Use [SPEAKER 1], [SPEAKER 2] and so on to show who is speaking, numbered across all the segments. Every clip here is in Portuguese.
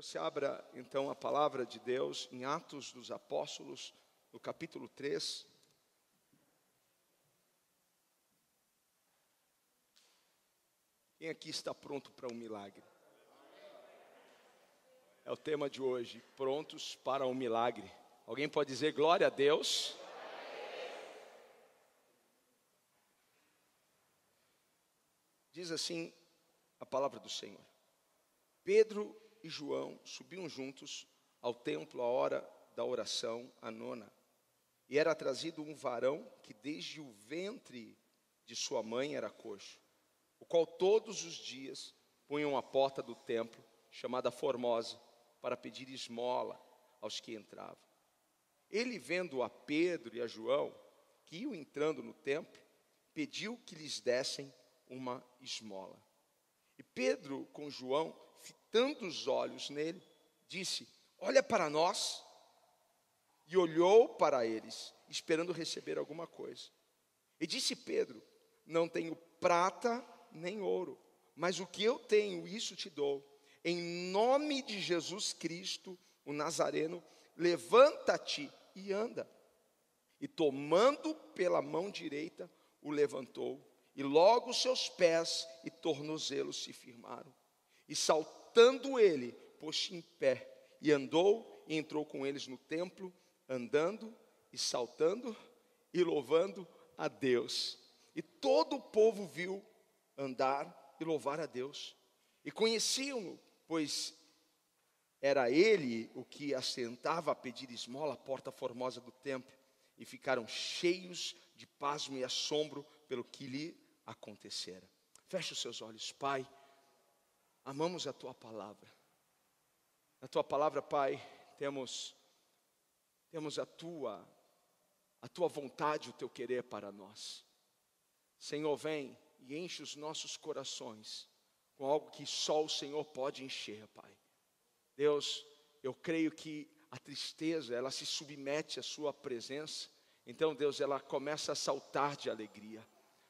[SPEAKER 1] você abra então a palavra de Deus em Atos dos Apóstolos, no capítulo 3. Quem aqui está pronto para um milagre? É o tema de hoje, prontos para um milagre. Alguém pode dizer glória a Deus? Diz assim a palavra do Senhor. Pedro e João subiam juntos ao templo à hora da oração, a nona. E era trazido um varão que desde o ventre de sua mãe era coxo, o qual todos os dias punham à porta do templo, chamada Formosa, para pedir esmola aos que entravam. Ele, vendo a Pedro e a João, que iam entrando no templo, pediu que lhes dessem uma esmola. E Pedro, com João, fitando os olhos nele, disse: Olha para nós. E olhou para eles, esperando receber alguma coisa. E disse Pedro: Não tenho prata nem ouro, mas o que eu tenho, isso te dou. Em nome de Jesus Cristo, o Nazareno, levanta-te e anda. E tomando pela mão direita, o levantou, e logo seus pés e tornozelos se firmaram. E saltou Saltando ele, pôs-se em pé e andou e entrou com eles no templo, andando e saltando e louvando a Deus. E todo o povo viu andar e louvar a Deus. E conheciam-no, pois era ele o que assentava a pedir esmola à porta formosa do templo. E ficaram cheios de pasmo e assombro pelo que lhe acontecera. Feche os seus olhos, Pai. Amamos a tua palavra. Na tua palavra, Pai, temos temos a tua a tua vontade, o teu querer para nós. Senhor, vem e enche os nossos corações com algo que só o Senhor pode encher, Pai. Deus, eu creio que a tristeza, ela se submete à sua presença. Então, Deus, ela começa a saltar de alegria.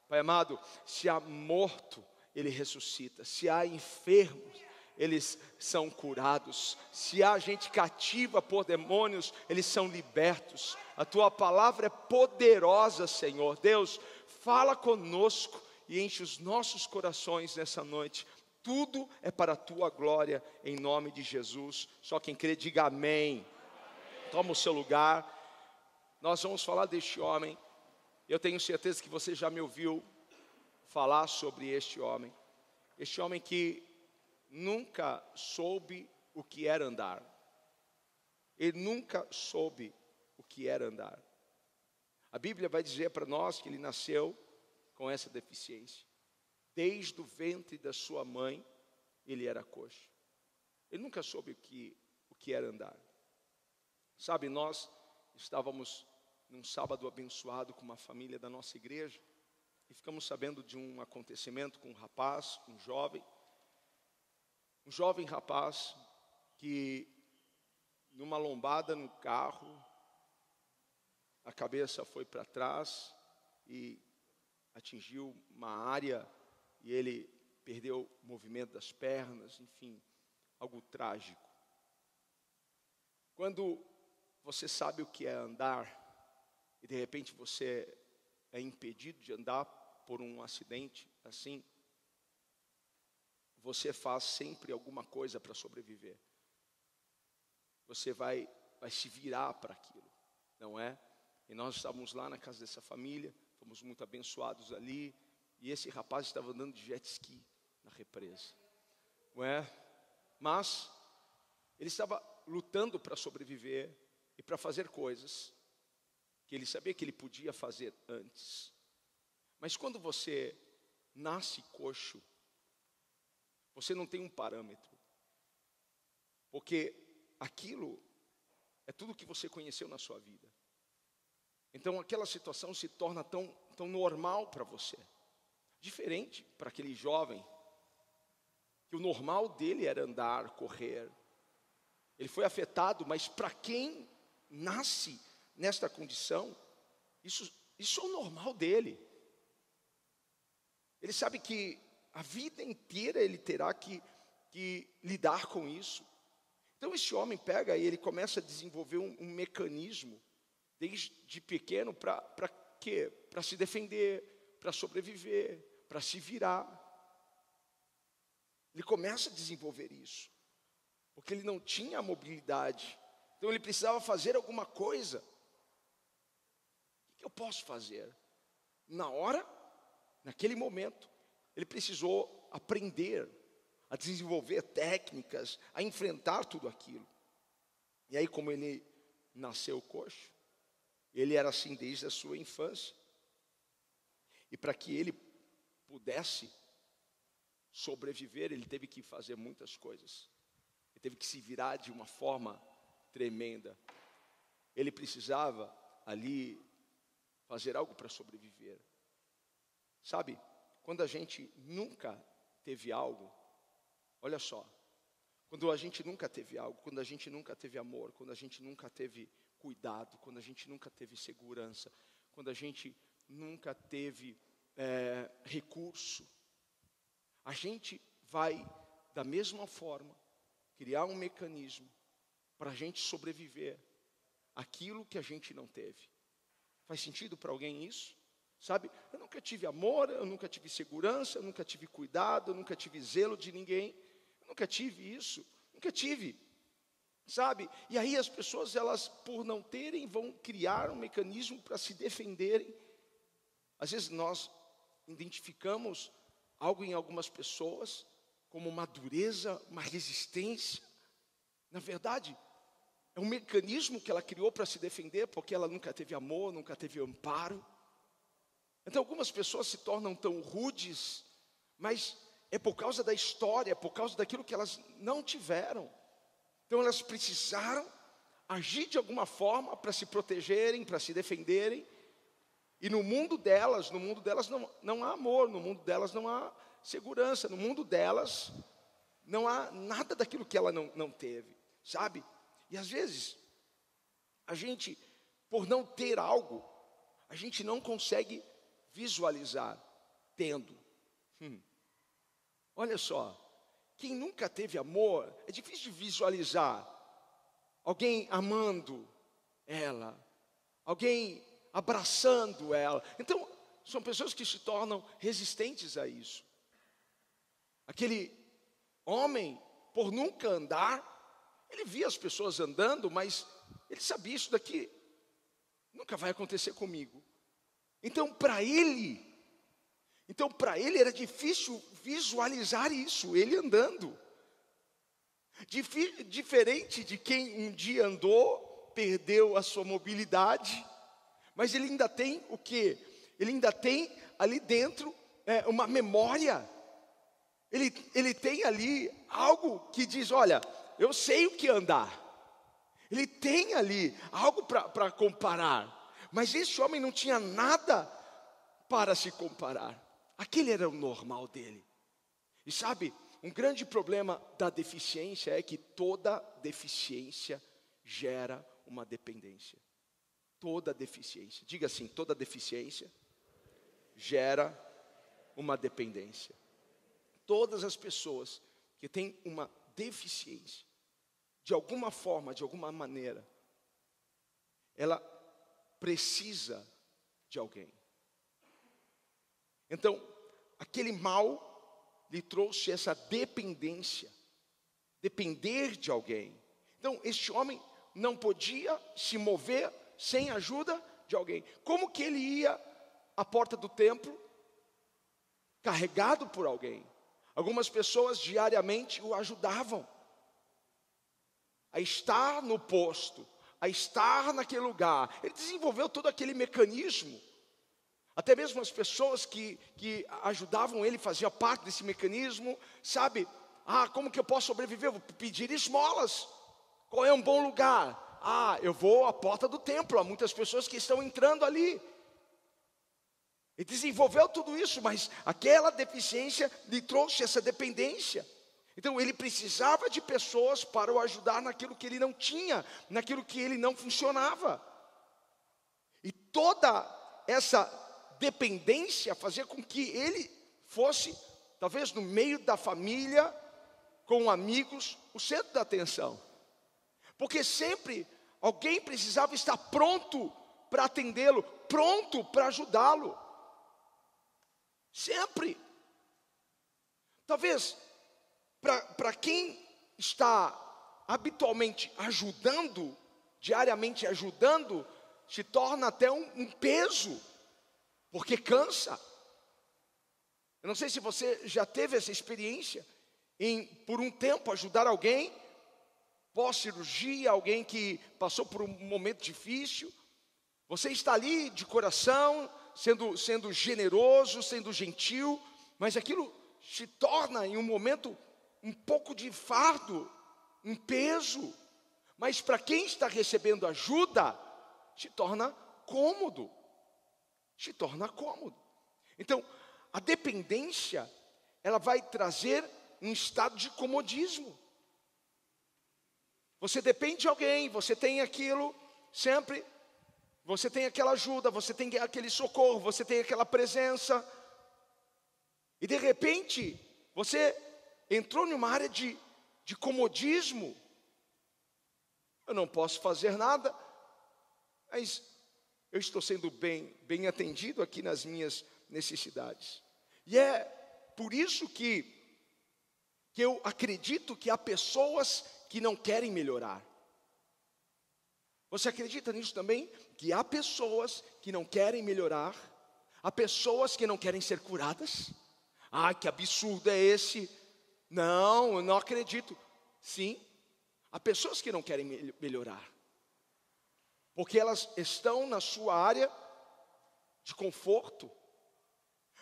[SPEAKER 1] Pai amado, se há morto, ele ressuscita. Se há enfermos, eles são curados. Se há gente cativa por demônios, eles são libertos. A tua palavra é poderosa, Senhor. Deus, fala conosco e enche os nossos corações nessa noite. Tudo é para a tua glória, em nome de Jesus. Só quem crê, diga amém. Toma o seu lugar. Nós vamos falar deste homem. Eu tenho certeza que você já me ouviu falar sobre este homem. Este homem que nunca soube o que era andar. Ele nunca soube o que era andar. A Bíblia vai dizer para nós que ele nasceu com essa deficiência. Desde o ventre da sua mãe, ele era coxo. Ele nunca soube o que, o que era andar. Sabe, nós estávamos num sábado abençoado com uma família da nossa igreja e ficamos sabendo de um acontecimento com um rapaz, um jovem, um jovem rapaz que numa lombada no carro, a cabeça foi para trás e atingiu uma área e ele perdeu o movimento das pernas, enfim, algo trágico. Quando você sabe o que é andar e de repente você é impedido de andar por um acidente assim, você faz sempre alguma coisa para sobreviver. Você vai, vai se virar para aquilo, não é? E nós estávamos lá na casa dessa família, fomos muito abençoados ali, e esse rapaz estava andando de jet ski na represa, não é? Mas ele estava lutando para sobreviver e para fazer coisas que ele sabia que ele podia fazer antes. Mas quando você nasce coxo, você não tem um parâmetro. Porque aquilo é tudo que você conheceu na sua vida. Então aquela situação se torna tão, tão normal para você. Diferente para aquele jovem, que o normal dele era andar, correr. Ele foi afetado, mas para quem nasce nesta condição, isso, isso é o normal dele. Ele sabe que a vida inteira ele terá que, que lidar com isso. Então esse homem pega e ele começa a desenvolver um, um mecanismo desde pequeno para quê? Para se defender, para sobreviver, para se virar. Ele começa a desenvolver isso, porque ele não tinha mobilidade, então ele precisava fazer alguma coisa. O que eu posso fazer? Na hora, naquele momento, ele precisou aprender a desenvolver técnicas, a enfrentar tudo aquilo. E aí, como ele nasceu coxo, ele era assim desde a sua infância. E para que ele pudesse sobreviver, ele teve que fazer muitas coisas. Ele teve que se virar de uma forma tremenda. Ele precisava ali fazer algo para sobreviver. Sabe, quando a gente nunca teve algo, olha só, quando a gente nunca teve algo, quando a gente nunca teve amor, quando a gente nunca teve cuidado, quando a gente nunca teve segurança, quando a gente nunca teve é, recurso, a gente vai, da mesma forma, criar um mecanismo para a gente sobreviver aquilo que a gente não teve. Faz sentido para alguém isso? Sabe, eu nunca tive amor, eu nunca tive segurança, eu nunca tive cuidado, eu nunca tive zelo de ninguém, eu nunca tive isso, nunca tive, sabe? E aí as pessoas, elas, por não terem, vão criar um mecanismo para se defenderem. Às vezes nós identificamos algo em algumas pessoas como uma dureza, uma resistência. Na verdade, é um mecanismo que ela criou para se defender, porque ela nunca teve amor, nunca teve amparo. Então, algumas pessoas se tornam tão rudes, mas é por causa da história, é por causa daquilo que elas não tiveram. Então, elas precisaram agir de alguma forma para se protegerem, para se defenderem. E no mundo delas, no mundo delas não, não há amor, no mundo delas não há segurança, no mundo delas não há nada daquilo que ela não, não teve, sabe? E às vezes, a gente, por não ter algo, a gente não consegue visualizar tendo. Hum. Olha só, quem nunca teve amor, é difícil de visualizar alguém amando ela, alguém abraçando ela. Então, são pessoas que se tornam resistentes a isso. Aquele homem, por nunca andar, ele via as pessoas andando, mas ele sabia isso daqui nunca vai acontecer comigo. Então, para ele, então para ele era difícil visualizar isso, ele andando. Dif diferente de quem um dia andou, perdeu a sua mobilidade, mas ele ainda tem o que? Ele ainda tem ali dentro é, uma memória. Ele, ele tem ali algo que diz: olha, eu sei o que andar. Ele tem ali algo para comparar. Mas esse homem não tinha nada para se comparar. Aquele era o normal dele. E sabe, um grande problema da deficiência é que toda deficiência gera uma dependência. Toda deficiência. Diga assim: toda deficiência gera uma dependência. Todas as pessoas que têm uma deficiência, de alguma forma, de alguma maneira, ela precisa de alguém. Então, aquele mal lhe trouxe essa dependência, depender de alguém. Então, este homem não podia se mover sem ajuda de alguém. Como que ele ia à porta do templo carregado por alguém? Algumas pessoas diariamente o ajudavam a estar no posto, a estar naquele lugar. Ele desenvolveu todo aquele mecanismo. Até mesmo as pessoas que, que ajudavam ele faziam parte desse mecanismo, sabe? Ah, como que eu posso sobreviver? vou pedir esmolas. Qual é um bom lugar? Ah, eu vou à porta do templo. Há muitas pessoas que estão entrando ali. Ele desenvolveu tudo isso, mas aquela deficiência lhe trouxe essa dependência. Então ele precisava de pessoas para o ajudar naquilo que ele não tinha, naquilo que ele não funcionava. E toda essa dependência fazia com que ele fosse, talvez no meio da família, com amigos, o centro da atenção. Porque sempre alguém precisava estar pronto para atendê-lo, pronto para ajudá-lo. Sempre. Talvez para quem está habitualmente ajudando, diariamente ajudando, se torna até um, um peso, porque cansa. Eu não sei se você já teve essa experiência em, por um tempo, ajudar alguém, pós-cirurgia, alguém que passou por um momento difícil. Você está ali de coração, sendo, sendo generoso, sendo gentil, mas aquilo se torna em um momento um pouco de fardo, um peso. Mas para quem está recebendo ajuda, se torna cômodo. Se torna cômodo. Então, a dependência, ela vai trazer um estado de comodismo. Você depende de alguém, você tem aquilo sempre, você tem aquela ajuda, você tem aquele socorro, você tem aquela presença, e de repente, você entrou numa área de, de comodismo. Eu não posso fazer nada, mas eu estou sendo bem, bem atendido aqui nas minhas necessidades. E é por isso que, que eu acredito que há pessoas que não querem melhorar. Você acredita nisso também? Que há pessoas que não querem melhorar, há pessoas que não querem ser curadas. Ah, que absurdo é esse? Não, eu não acredito. Sim, há pessoas que não querem melhorar, porque elas estão na sua área de conforto.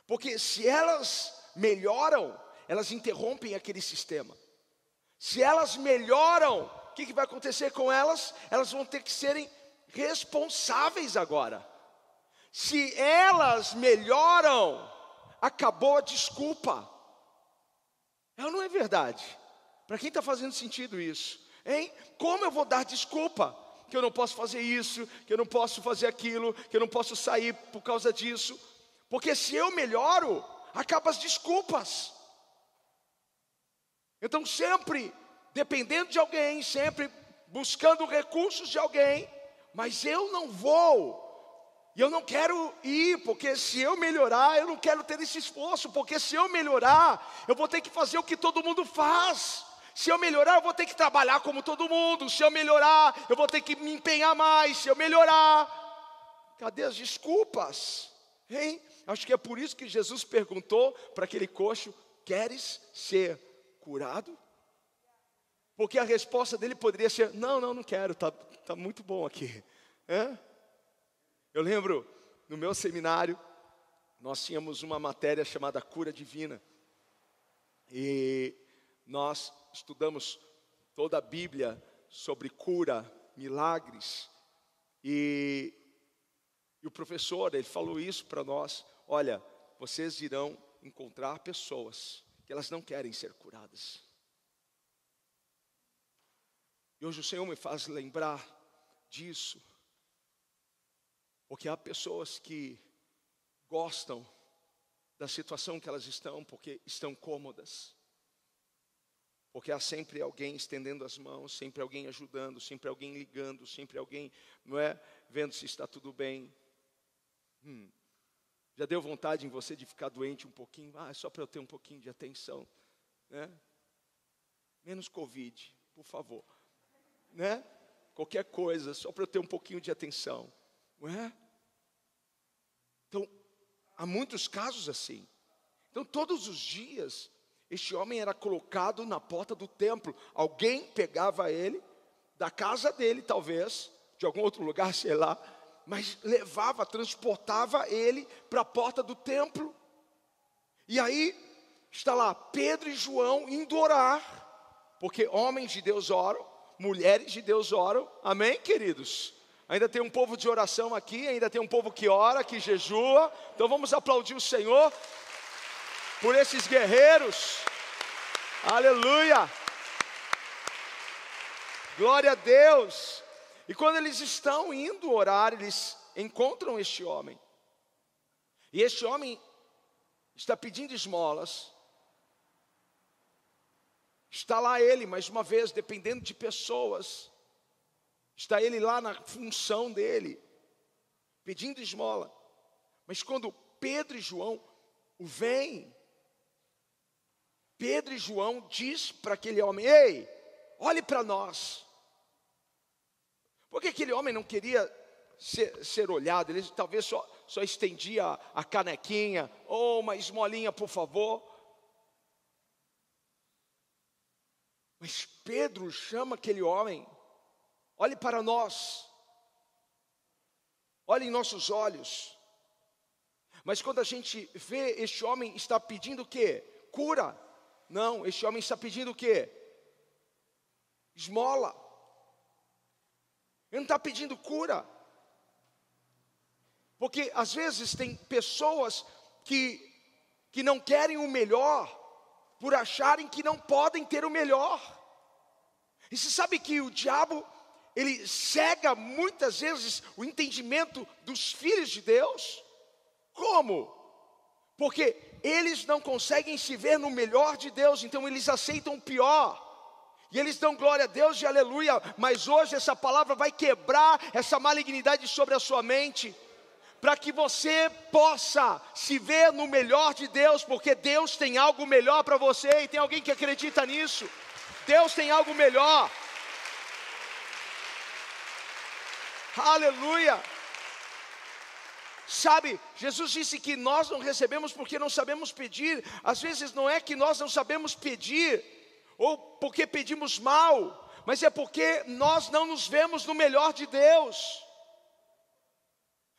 [SPEAKER 1] Porque se elas melhoram, elas interrompem aquele sistema. Se elas melhoram, o que, que vai acontecer com elas? Elas vão ter que serem responsáveis agora. Se elas melhoram, acabou a desculpa. Ou não é verdade? Para quem está fazendo sentido isso? Hein? Como eu vou dar desculpa? Que eu não posso fazer isso, que eu não posso fazer aquilo, que eu não posso sair por causa disso. Porque se eu melhoro, acabam as desculpas. Então, sempre dependendo de alguém, sempre buscando recursos de alguém, mas eu não vou e eu não quero ir, porque se eu melhorar, eu não quero ter esse esforço, porque se eu melhorar, eu vou ter que fazer o que todo mundo faz. Se eu melhorar, eu vou ter que trabalhar como todo mundo. Se eu melhorar, eu vou ter que me empenhar mais. Se eu melhorar, cadê as desculpas? Hein? Acho que é por isso que Jesus perguntou para aquele coxo: Queres ser curado? Porque a resposta dele poderia ser: Não, não, não quero, está tá muito bom aqui. É? Eu lembro, no meu seminário, nós tínhamos uma matéria chamada Cura Divina. E nós estudamos toda a Bíblia sobre cura, milagres. E, e o professor, ele falou isso para nós: olha, vocês irão encontrar pessoas que elas não querem ser curadas. E hoje o Senhor me faz lembrar disso. Porque há pessoas que gostam da situação que elas estão porque estão cômodas. Porque há sempre alguém estendendo as mãos, sempre alguém ajudando, sempre alguém ligando, sempre alguém, não é, vendo se está tudo bem. Hum. Já deu vontade em você de ficar doente um pouquinho? Ah, é só para eu ter um pouquinho de atenção, né? Menos Covid, por favor, né? Qualquer coisa, só para eu ter um pouquinho de atenção. Não é? Então, há muitos casos assim. Então, todos os dias, este homem era colocado na porta do templo. Alguém pegava ele, da casa dele, talvez, de algum outro lugar, sei lá, mas levava, transportava ele para a porta do templo. E aí, está lá Pedro e João indo orar, porque homens de Deus oram, mulheres de Deus oram, amém, queridos? Ainda tem um povo de oração aqui, ainda tem um povo que ora, que jejua. Então vamos aplaudir o Senhor por esses guerreiros. Aleluia! Glória a Deus! E quando eles estão indo orar, eles encontram este homem. E este homem está pedindo esmolas. Está lá ele, mais uma vez, dependendo de pessoas Está ele lá na função dele, pedindo esmola. Mas quando Pedro e João o veem, Pedro e João diz para aquele homem: Ei, olhe para nós. Porque aquele homem não queria ser, ser olhado, ele talvez só, só estendia a canequinha, ou oh, uma esmolinha, por favor. Mas Pedro chama aquele homem, olhe para nós, olhe em nossos olhos. Mas quando a gente vê este homem está pedindo o quê? Cura. Não, este homem está pedindo o quê? Esmola. Ele não está pedindo cura. Porque às vezes tem pessoas que, que não querem o melhor por acharem que não podem ter o melhor. E você sabe que o diabo, ele cega muitas vezes o entendimento dos filhos de Deus? Como? Porque eles não conseguem se ver no melhor de Deus, então eles aceitam o pior. E eles dão glória a Deus e aleluia, mas hoje essa palavra vai quebrar essa malignidade sobre a sua mente para que você possa se ver no melhor de Deus, porque Deus tem algo melhor para você e tem alguém que acredita nisso. Deus tem algo melhor. Aleluia. Sabe, Jesus disse que nós não recebemos porque não sabemos pedir. Às vezes não é que nós não sabemos pedir, ou porque pedimos mal, mas é porque nós não nos vemos no melhor de Deus.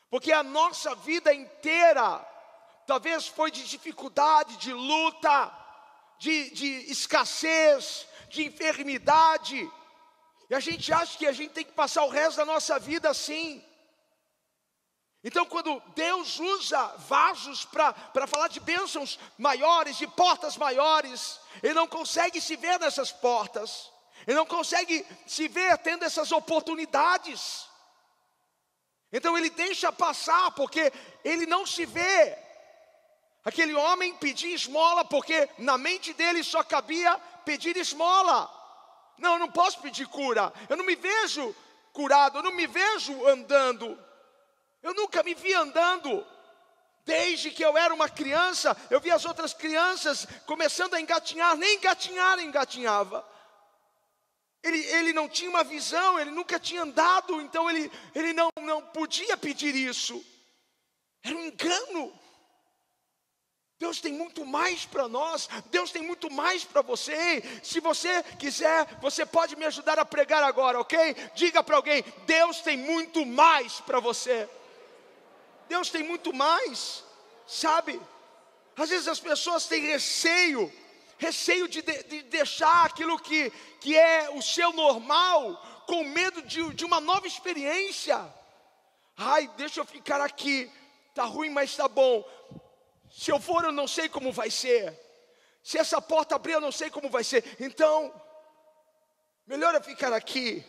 [SPEAKER 1] Porque a nossa vida inteira, talvez foi de dificuldade, de luta, de, de escassez, de enfermidade, e a gente acha que a gente tem que passar o resto da nossa vida assim. Então, quando Deus usa vasos para falar de bênçãos maiores, de portas maiores, Ele não consegue se ver nessas portas, Ele não consegue se ver tendo essas oportunidades. Então ele deixa passar, porque ele não se vê. Aquele homem pedir esmola, porque na mente dele só cabia pedir esmola. Não, eu não posso pedir cura. Eu não me vejo curado, eu não me vejo andando. Eu nunca me vi andando. Desde que eu era uma criança, eu vi as outras crianças começando a engatinhar, nem engatinhar engatinhava. Ele, ele não tinha uma visão, ele nunca tinha andado, então ele, ele não, não podia pedir isso. Era um engano. Deus tem muito mais para nós, Deus tem muito mais para você. Se você quiser, você pode me ajudar a pregar agora, ok? Diga para alguém: Deus tem muito mais para você. Deus tem muito mais, sabe? Às vezes as pessoas têm receio receio de, de, de deixar aquilo que, que é o seu normal, com medo de, de uma nova experiência. Ai, deixa eu ficar aqui, tá ruim, mas tá bom. Se eu for, eu não sei como vai ser. Se essa porta abrir, eu não sei como vai ser. Então, melhor eu ficar aqui.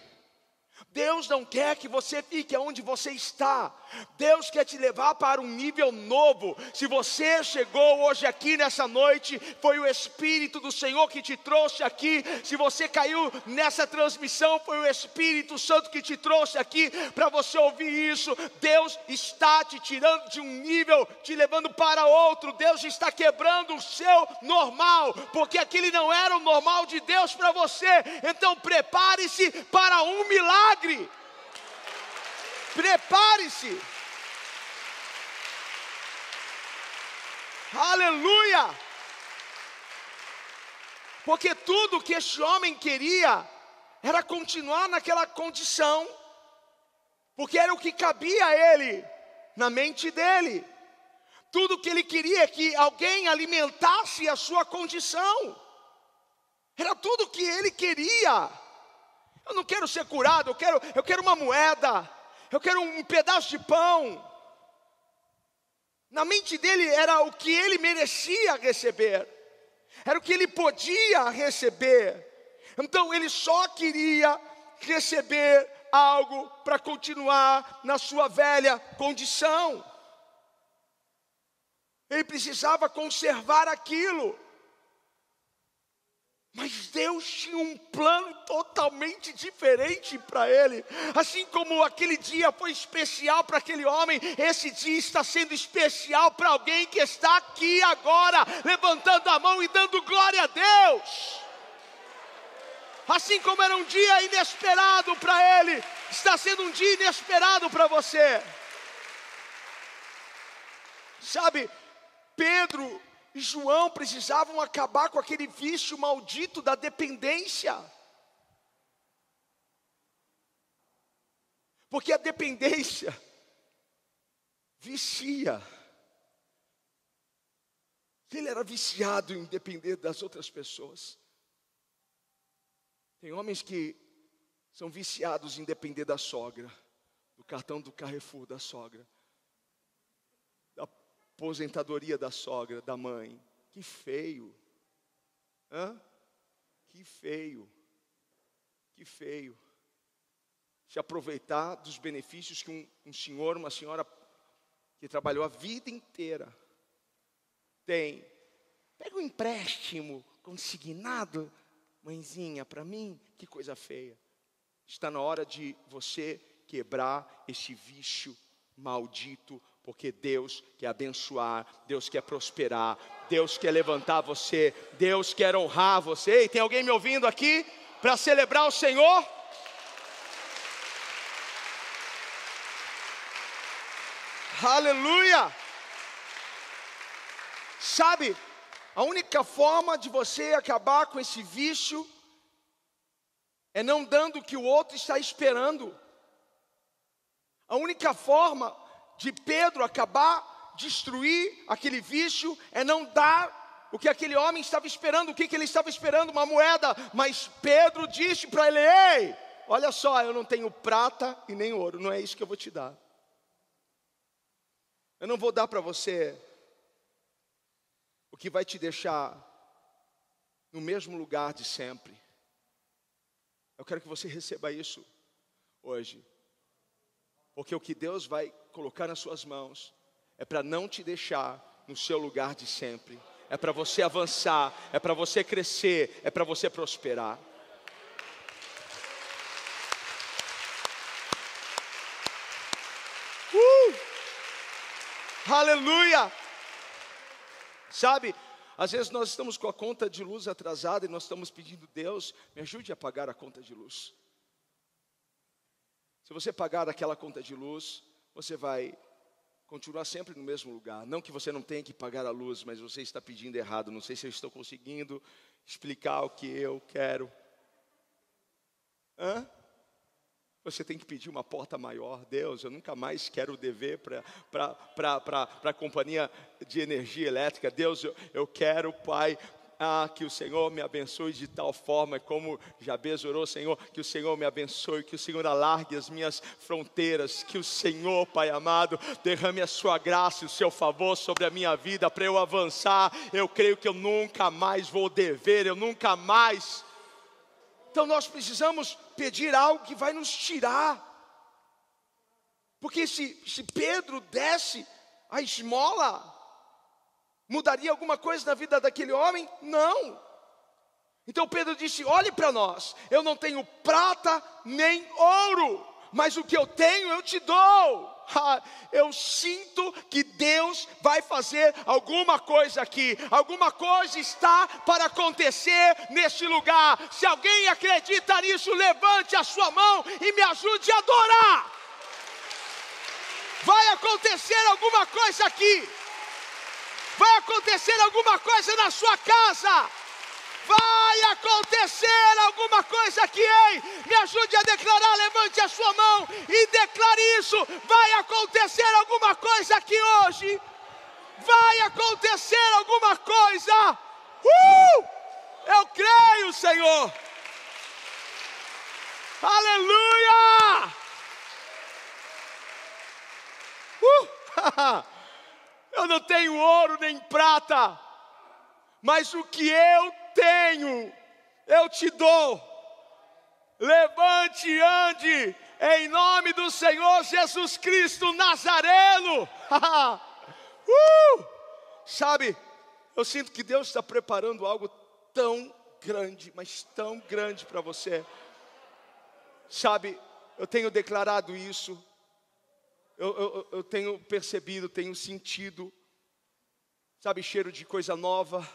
[SPEAKER 1] Deus não quer que você fique onde você está. Deus quer te levar para um nível novo. Se você chegou hoje aqui nessa noite, foi o Espírito do Senhor que te trouxe aqui. Se você caiu nessa transmissão, foi o Espírito Santo que te trouxe aqui para você ouvir isso. Deus está te tirando de um nível, te levando para outro. Deus está quebrando o seu normal, porque aquele não era o normal de Deus para você. Então prepare-se para um milagre. Prepare-se. Aleluia! Porque tudo que este homem queria era continuar naquela condição, porque era o que cabia a ele, na mente dele. Tudo que ele queria é que alguém alimentasse a sua condição, era tudo que ele queria. Eu não quero ser curado, eu quero, eu quero uma moeda, eu quero um pedaço de pão. Na mente dele era o que ele merecia receber, era o que ele podia receber. Então ele só queria receber algo para continuar na sua velha condição. Ele precisava conservar aquilo. Mas Deus tinha um plano totalmente diferente para ele. Assim como aquele dia foi especial para aquele homem, esse dia está sendo especial para alguém que está aqui agora, levantando a mão e dando glória a Deus. Assim como era um dia inesperado para ele, está sendo um dia inesperado para você. Sabe, Pedro João precisavam acabar com aquele vício maldito da dependência. Porque a dependência vicia. Ele era viciado em depender das outras pessoas. Tem homens que são viciados em depender da sogra, do cartão do Carrefour da sogra aposentadoria da sogra, da mãe. Que feio. Hã? Que feio. Que feio. Se aproveitar dos benefícios que um, um senhor, uma senhora que trabalhou a vida inteira tem. Pega um empréstimo consignado, mãezinha, para mim, que coisa feia. Está na hora de você quebrar esse vício maldito porque Deus quer abençoar, Deus quer prosperar, Deus quer levantar você, Deus quer honrar você. E tem alguém me ouvindo aqui para celebrar o Senhor? Aleluia! Sabe, a única forma de você acabar com esse vício é não dando o que o outro está esperando. A única forma de Pedro acabar, destruir aquele vício, é não dar o que aquele homem estava esperando. O que, que ele estava esperando? Uma moeda. Mas Pedro disse para ele: Ei, olha só, eu não tenho prata e nem ouro, não é isso que eu vou te dar. Eu não vou dar para você o que vai te deixar no mesmo lugar de sempre. Eu quero que você receba isso hoje. Porque o que Deus vai colocar nas suas mãos é para não te deixar no seu lugar de sempre, é para você avançar, é para você crescer, é para você prosperar. Uh! Aleluia! Sabe, às vezes nós estamos com a conta de luz atrasada e nós estamos pedindo, Deus, me ajude a pagar a conta de luz. Se você pagar aquela conta de luz, você vai continuar sempre no mesmo lugar. Não que você não tenha que pagar a luz, mas você está pedindo errado. Não sei se eu estou conseguindo explicar o que eu quero. Hã? Você tem que pedir uma porta maior. Deus, eu nunca mais quero dever para a companhia de energia elétrica. Deus, eu, eu quero, Pai, ah, que o Senhor me abençoe de tal forma como Jabez orou, Senhor, que o Senhor me abençoe, que o Senhor alargue as minhas fronteiras, que o Senhor, Pai amado, derrame a sua graça e o seu favor sobre a minha vida para eu avançar. Eu creio que eu nunca mais vou dever, eu nunca mais. Então nós precisamos pedir algo que vai nos tirar. Porque se, se Pedro desse a esmola, Mudaria alguma coisa na vida daquele homem? Não. Então Pedro disse: Olhe para nós, eu não tenho prata nem ouro, mas o que eu tenho eu te dou. eu sinto que Deus vai fazer alguma coisa aqui, alguma coisa está para acontecer neste lugar. Se alguém acredita nisso, levante a sua mão e me ajude a adorar. Vai acontecer alguma coisa aqui vai acontecer alguma coisa na sua casa. Vai acontecer alguma coisa aqui, ei? Me ajude a declarar, levante a sua mão e declare isso. Vai acontecer alguma coisa aqui hoje. Vai acontecer alguma coisa. Uh! Eu creio, Senhor. Aleluia! Uh! Eu não tenho ouro nem prata, mas o que eu tenho, eu te dou. Levante e ande, em nome do Senhor Jesus Cristo Nazareno. uh! Sabe, eu sinto que Deus está preparando algo tão grande, mas tão grande para você. Sabe, eu tenho declarado isso, eu, eu, eu tenho percebido, tenho sentido, sabe, cheiro de coisa nova.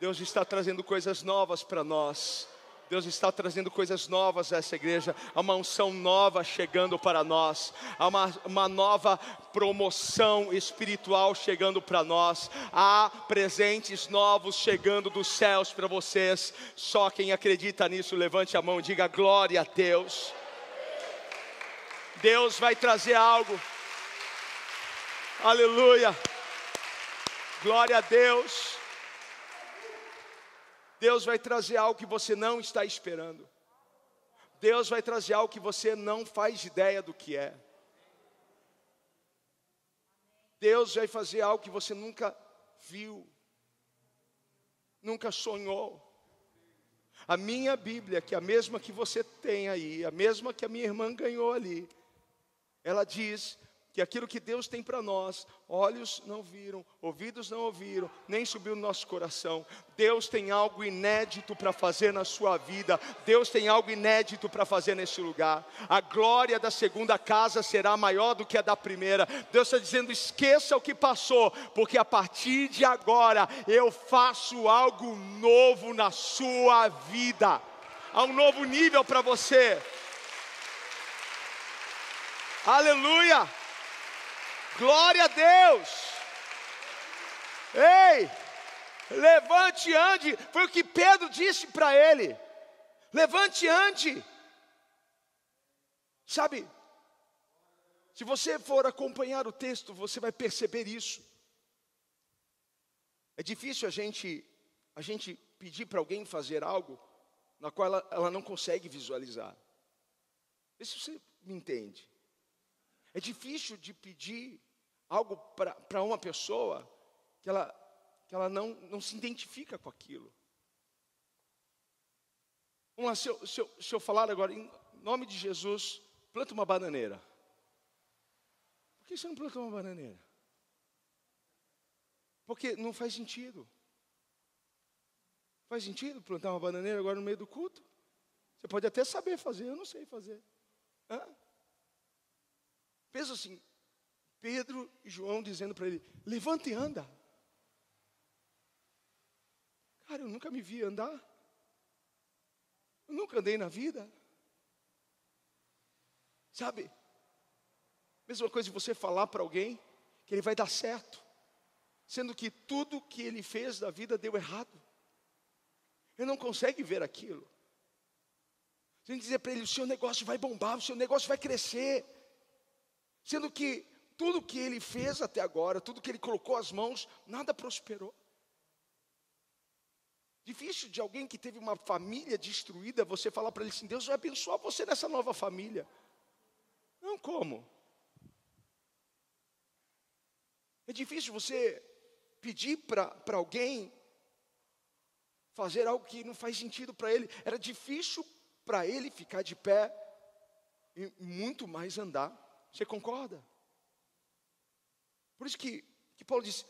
[SPEAKER 1] Deus está trazendo coisas novas para nós. Deus está trazendo coisas novas a essa igreja, há uma unção nova chegando para nós, há uma, uma nova promoção espiritual chegando para nós, há presentes novos chegando dos céus para vocês. Só quem acredita nisso, levante a mão e diga glória a Deus. Deus vai trazer algo, aleluia, glória a Deus. Deus vai trazer algo que você não está esperando. Deus vai trazer algo que você não faz ideia do que é. Deus vai fazer algo que você nunca viu, nunca sonhou. A minha Bíblia, que é a mesma que você tem aí, a mesma que a minha irmã ganhou ali, ela diz que aquilo que Deus tem para nós, olhos não viram, ouvidos não ouviram, nem subiu no nosso coração. Deus tem algo inédito para fazer na sua vida, Deus tem algo inédito para fazer nesse lugar. A glória da segunda casa será maior do que a da primeira. Deus está dizendo: esqueça o que passou, porque a partir de agora eu faço algo novo na sua vida. Há um novo nível para você. Aleluia! Glória a Deus. Ei, levante e ande. Foi o que Pedro disse para ele. Levante e ande. Sabe, se você for acompanhar o texto, você vai perceber isso. É difícil a gente, a gente pedir para alguém fazer algo na qual ela, ela não consegue visualizar. Se você me entende. É difícil de pedir algo para uma pessoa que ela, que ela não, não se identifica com aquilo. Vamos lá, se eu, se, eu, se eu falar agora, em nome de Jesus, planta uma bananeira. Por que você não planta uma bananeira? Porque não faz sentido. Faz sentido plantar uma bananeira agora no meio do culto? Você pode até saber fazer, eu não sei fazer. Hã? Pensa assim, Pedro e João dizendo para ele: levanta e anda. Cara, eu nunca me vi andar. Eu nunca andei na vida. Sabe? Mesma coisa de você falar para alguém que ele vai dar certo, sendo que tudo que ele fez da vida deu errado. Ele não consegue ver aquilo. Tem que dizer para ele: o seu negócio vai bombar, o seu negócio vai crescer. Sendo que tudo que ele fez até agora, tudo que ele colocou as mãos, nada prosperou. Difícil de alguém que teve uma família destruída, você falar para ele assim: Deus vai abençoar você nessa nova família. Não, como? É difícil você pedir para alguém fazer algo que não faz sentido para ele. Era difícil para ele ficar de pé e muito mais andar. Você concorda? Por isso que, que Paulo diz: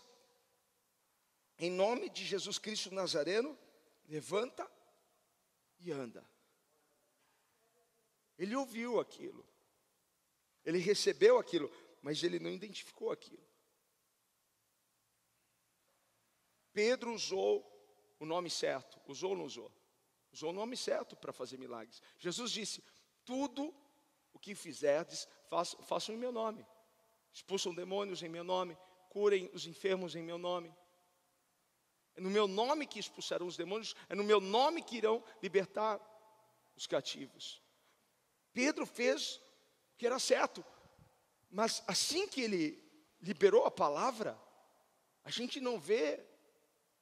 [SPEAKER 1] em nome de Jesus Cristo Nazareno, levanta e anda. Ele ouviu aquilo, ele recebeu aquilo, mas ele não identificou aquilo. Pedro usou o nome certo, usou ou não usou? Usou o nome certo para fazer milagres. Jesus disse: Tudo o que fizerdes, façam, em meu nome expulsam demônios em meu nome, curem os enfermos em meu nome. É no meu nome que expulsarão os demônios, é no meu nome que irão libertar os cativos. Pedro fez o que era certo, mas assim que ele liberou a palavra, a gente não vê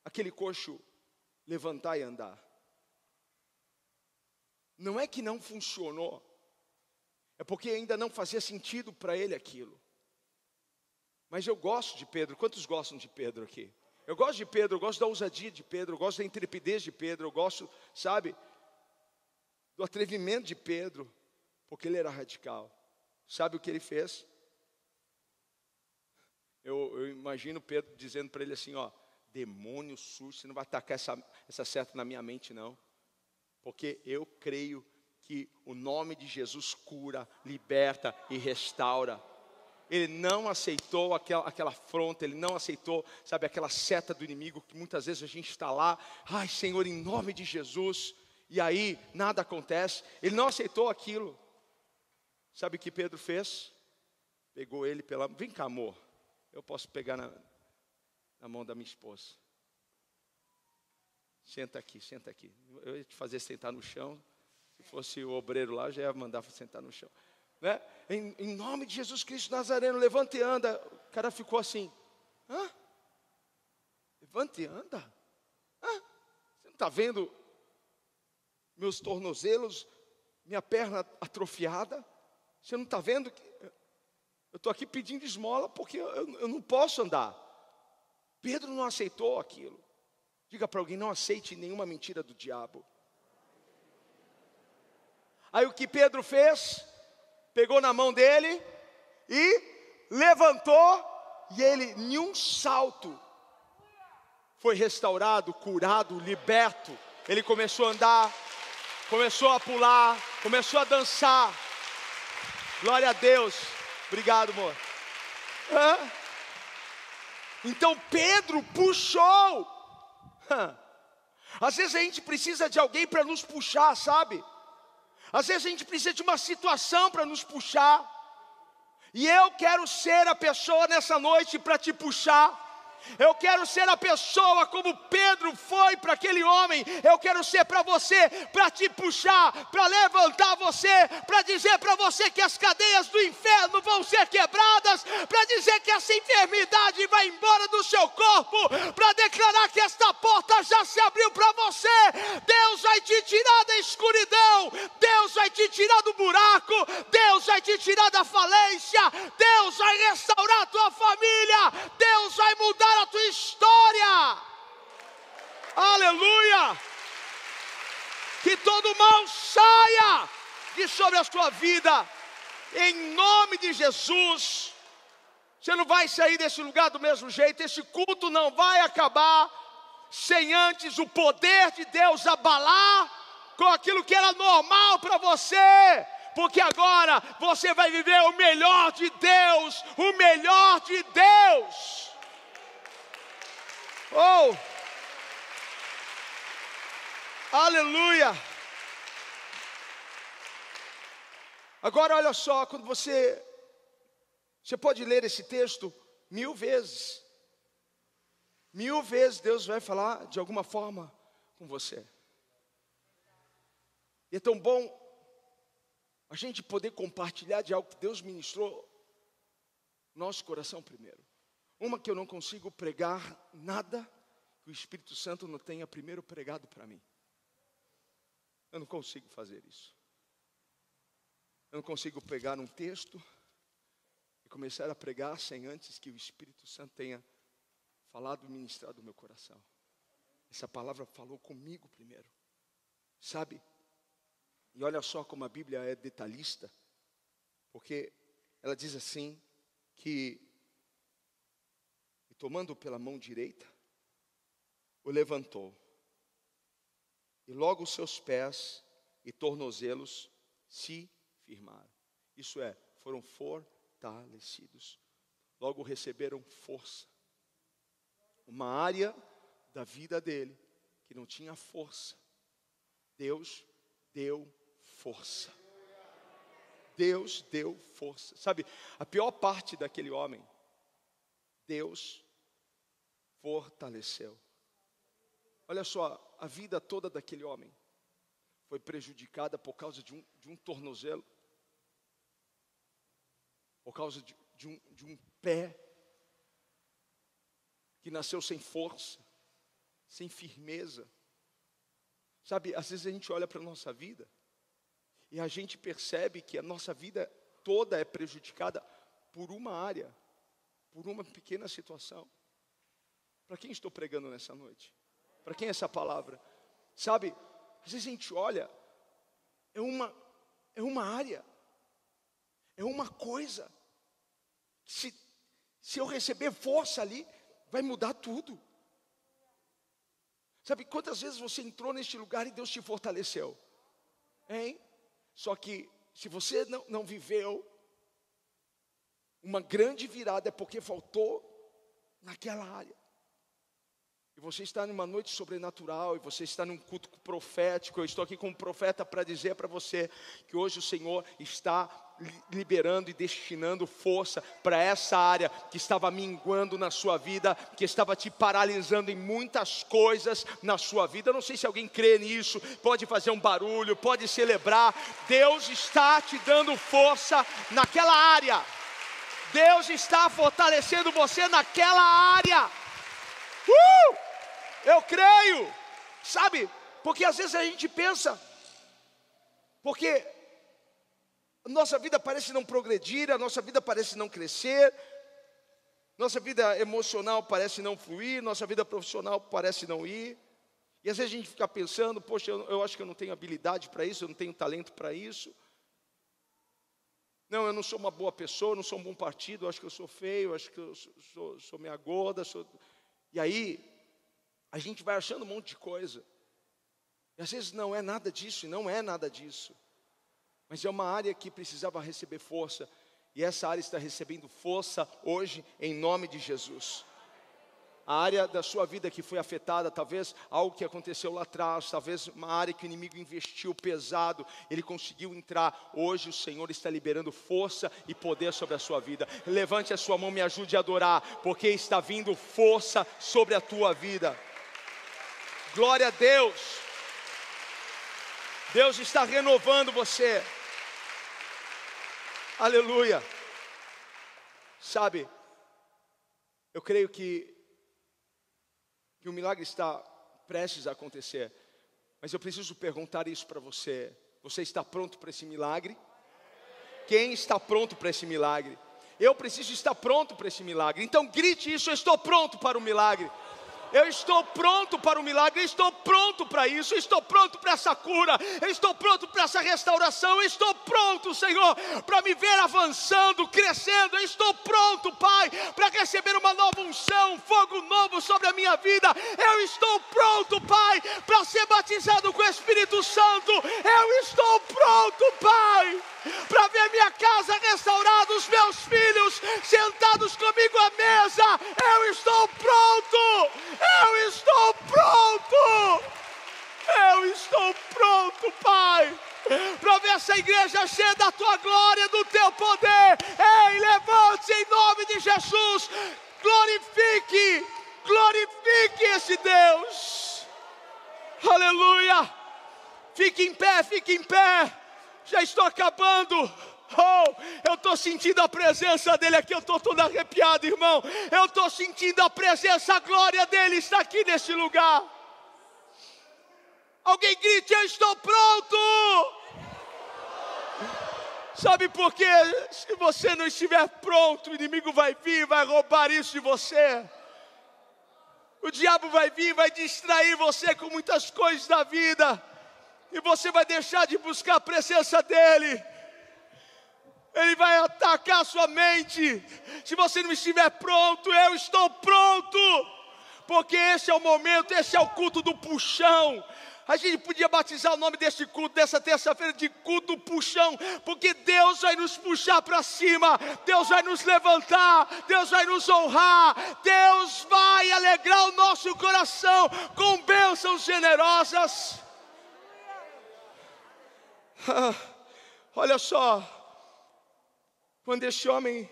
[SPEAKER 1] aquele coxo levantar e andar. Não é que não funcionou, é porque ainda não fazia sentido para ele aquilo. Mas eu gosto de Pedro. Quantos gostam de Pedro aqui? Eu gosto de Pedro, eu gosto da ousadia de Pedro, eu gosto da intrepidez de Pedro, eu gosto, sabe, do atrevimento de Pedro, porque ele era radical. Sabe o que ele fez? Eu, eu imagino Pedro dizendo para ele assim: Ó, demônio sujo, você não vai atacar essa, essa seta na minha mente, não. Porque eu creio que o nome de Jesus cura, liberta e restaura. Ele não aceitou aquela, aquela afronta, ele não aceitou, sabe, aquela seta do inimigo que muitas vezes a gente está lá, ai Senhor, em nome de Jesus, e aí nada acontece. Ele não aceitou aquilo. Sabe o que Pedro fez? Pegou ele pela. Vem cá, amor. Eu posso pegar na, na mão da minha esposa. Senta aqui, senta aqui. Eu ia te fazer sentar no chão. Se fosse o obreiro lá, já ia mandar sentar no chão. Né? Em, em nome de Jesus Cristo Nazareno, levanta e anda. O cara ficou assim. Hã? E anda? Hã? Você não está vendo meus tornozelos, minha perna atrofiada? Você não está vendo que eu estou aqui pedindo esmola porque eu, eu não posso andar. Pedro não aceitou aquilo. Diga para alguém: não aceite nenhuma mentira do diabo. Aí o que Pedro fez? Pegou na mão dele e levantou, e ele, em um salto, foi restaurado, curado, liberto. Ele começou a andar, começou a pular, começou a dançar. Glória a Deus. Obrigado, amor. Hã? Então Pedro puxou. Hã? Às vezes a gente precisa de alguém para nos puxar, sabe? Às vezes a gente precisa de uma situação para nos puxar. E eu quero ser a pessoa nessa noite para te puxar. Eu quero ser a pessoa como Pedro foi para aquele homem. Eu quero ser para você, para te puxar, para levantar você, para dizer para você que as cadeias do inferno vão ser quebradas, para dizer que essa enfermidade vai embora do seu corpo, para declarar que esta porta já se abriu para você. Deus vai te tirar da escuridão, Deus vai te tirar do buraco, Deus vai te tirar da falência, Deus vai restaurar a tua família, Deus vai mudar a tua história. Aleluia! Que todo mal saia de sobre a sua vida, em nome de Jesus. Você não vai sair desse lugar do mesmo jeito, esse culto não vai acabar sem antes o poder de Deus abalar com aquilo que era normal para você, porque agora você vai viver o melhor de Deus, o melhor de Deus. Oh! Aleluia! Agora olha só, quando você você pode ler esse texto mil vezes. Mil vezes Deus vai falar de alguma forma com você. E é tão bom a gente poder compartilhar de algo que Deus ministrou nosso coração primeiro. Uma que eu não consigo pregar nada que o Espírito Santo não tenha primeiro pregado para mim. Eu não consigo fazer isso. Eu não consigo pegar um texto e começar a pregar sem antes que o Espírito Santo tenha falado e ministrado no meu coração. Essa palavra falou comigo primeiro. Sabe? E olha só como a Bíblia é detalhista, porque ela diz assim que tomando pela mão direita, o levantou. E logo os seus pés e tornozelos se firmaram. Isso é, foram fortalecidos. Logo receberam força. Uma área da vida dele que não tinha força. Deus deu força. Deus deu força. Sabe, a pior parte daquele homem, Deus fortaleceu. Olha só, a vida toda daquele homem foi prejudicada por causa de um, de um tornozelo, por causa de, de, um, de um pé que nasceu sem força, sem firmeza. Sabe, às vezes a gente olha para a nossa vida e a gente percebe que a nossa vida toda é prejudicada por uma área, por uma pequena situação. Para quem estou pregando nessa noite? Para quem é essa palavra? Sabe, às vezes a gente olha, é uma, é uma área, é uma coisa. Se, se eu receber força ali, vai mudar tudo. Sabe quantas vezes você entrou neste lugar e Deus te fortaleceu? Hein? Só que se você não, não viveu uma grande virada, é porque faltou naquela área. E você está numa noite sobrenatural, e você está num culto profético. Eu estou aqui como profeta para dizer para você que hoje o Senhor está liberando e destinando força para essa área que estava minguando na sua vida, que estava te paralisando em muitas coisas na sua vida. Eu não sei se alguém crê nisso, pode fazer um barulho, pode celebrar. Deus está te dando força naquela área. Deus está fortalecendo você naquela área. Uh! Eu creio, sabe? Porque às vezes a gente pensa, porque nossa vida parece não progredir, a nossa vida parece não crescer, nossa vida emocional parece não fluir, nossa vida profissional parece não ir. E às vezes a gente fica pensando, poxa, eu, eu acho que eu não tenho habilidade para isso, eu não tenho talento para isso. Não, eu não sou uma boa pessoa, eu não sou um bom partido, eu acho que eu sou feio, eu acho que eu sou, sou, sou gorda. Sou... E aí, a gente vai achando um monte de coisa. E às vezes não é nada disso, e não é nada disso. Mas é uma área que precisava receber força, e essa área está recebendo força hoje, em nome de Jesus. A área da sua vida que foi afetada, talvez algo que aconteceu lá atrás, talvez uma área que o inimigo investiu pesado, ele conseguiu entrar. Hoje o Senhor está liberando força e poder sobre a sua vida. Levante a sua mão, me ajude a adorar, porque está vindo força sobre a tua vida. Glória a Deus. Deus está renovando você. Aleluia. Sabe, eu creio que, que o milagre está prestes a acontecer. Mas eu preciso perguntar isso para você. Você está pronto para esse milagre? Quem está pronto para esse milagre? Eu preciso estar pronto para esse milagre. Então grite isso: eu estou pronto para o milagre. Eu estou pronto para o milagre, estou pronto para isso, estou pronto para essa cura, estou pronto para essa restauração, estou pronto, Senhor, para me ver avançando, crescendo, estou pronto, Pai, para receber uma nova unção, um fogo novo sobre a minha vida. Eu estou pronto, Pai, para ser batizado com o Espírito Santo. Eu estou pronto, Pai para ver minha casa restaurada, os meus filhos sentados comigo à mesa. Eu estou pronto, eu estou pronto, eu estou pronto, Pai. Para ver essa igreja cheia da tua glória, do teu poder. Ei, levante-se em nome de Jesus. Glorifique, glorifique esse Deus. Aleluia. Fique em pé, fique em pé já estou acabando. Oh, eu estou sentindo a presença dele aqui, eu estou todo arrepiado, irmão. Eu estou sentindo a presença, a glória dele está aqui nesse lugar. Alguém grite: Eu estou pronto. Sabe por quê? Se você não estiver pronto, o inimigo vai vir, vai roubar isso de você. O diabo vai vir, vai distrair você com muitas coisas da vida e você vai deixar de buscar a presença dEle. Ele vai atacar a sua mente. Se você não estiver pronto, eu estou pronto. Porque esse é o momento, esse é o culto do puxão. A gente podia batizar o nome desse culto, dessa terça-feira, de culto puxão, porque Deus vai nos puxar para cima, Deus vai nos levantar, Deus vai nos honrar, Deus vai alegrar o nosso coração com bênçãos generosas. olha só, quando este homem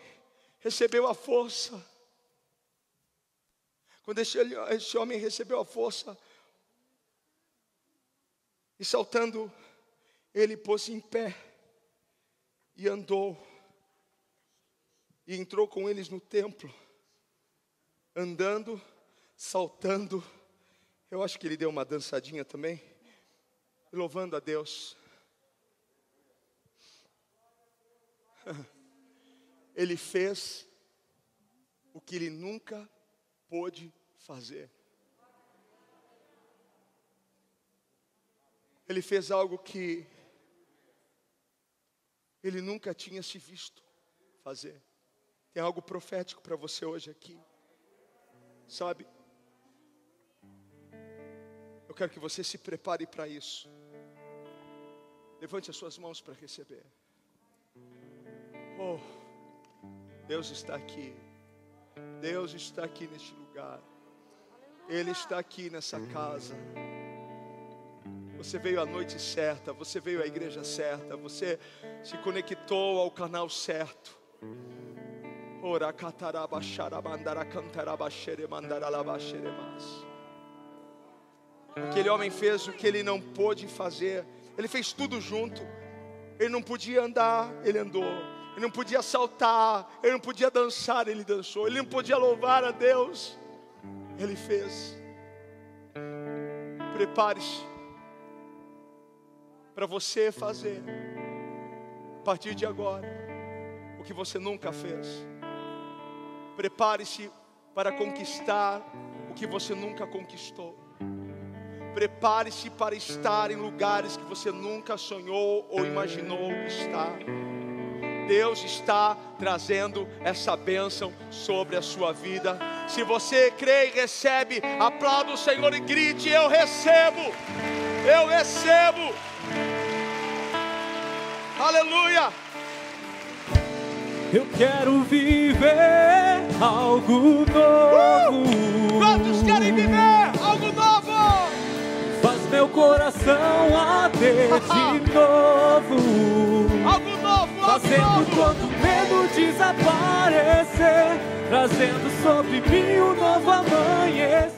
[SPEAKER 1] recebeu a força, quando este, homem recebeu a força, e saltando, ele pôs em pé e andou, e entrou com eles no templo, andando, saltando. Eu acho que ele deu uma dançadinha também, louvando a Deus. Ele fez o que ele nunca pôde fazer. Ele fez algo que ele nunca tinha se visto fazer. Tem algo profético para você hoje aqui. Sabe? Eu quero que você se prepare para isso. Levante as suas mãos para receber. Oh, Deus está aqui. Deus está aqui neste lugar. Ele está aqui nessa casa. Você veio à noite certa, você veio à igreja certa, você se conectou ao canal certo. Ora cataraba xarabandara cantaraba xeremandara xeremas. Aquele homem fez o que ele não pôde fazer. Ele fez tudo junto. Ele não podia andar, ele andou. Ele não podia saltar, ele não podia dançar, ele dançou. Ele não podia louvar a Deus, ele fez. Prepare-se para você fazer, a partir de agora, o que você nunca fez. Prepare-se para conquistar o que você nunca conquistou. Prepare-se para estar em lugares que você nunca sonhou ou imaginou estar. Deus está trazendo essa bênção sobre a sua vida. Se você crê e recebe, aplauda o Senhor e grite: Eu recebo, eu recebo. Aleluia.
[SPEAKER 2] Eu quero viver algo novo.
[SPEAKER 1] Uh! Quantos querem viver algo novo?
[SPEAKER 2] meu coração arder de novo. Fazendo todo medo desaparecer. Trazendo sobre mim um novo amanhecer.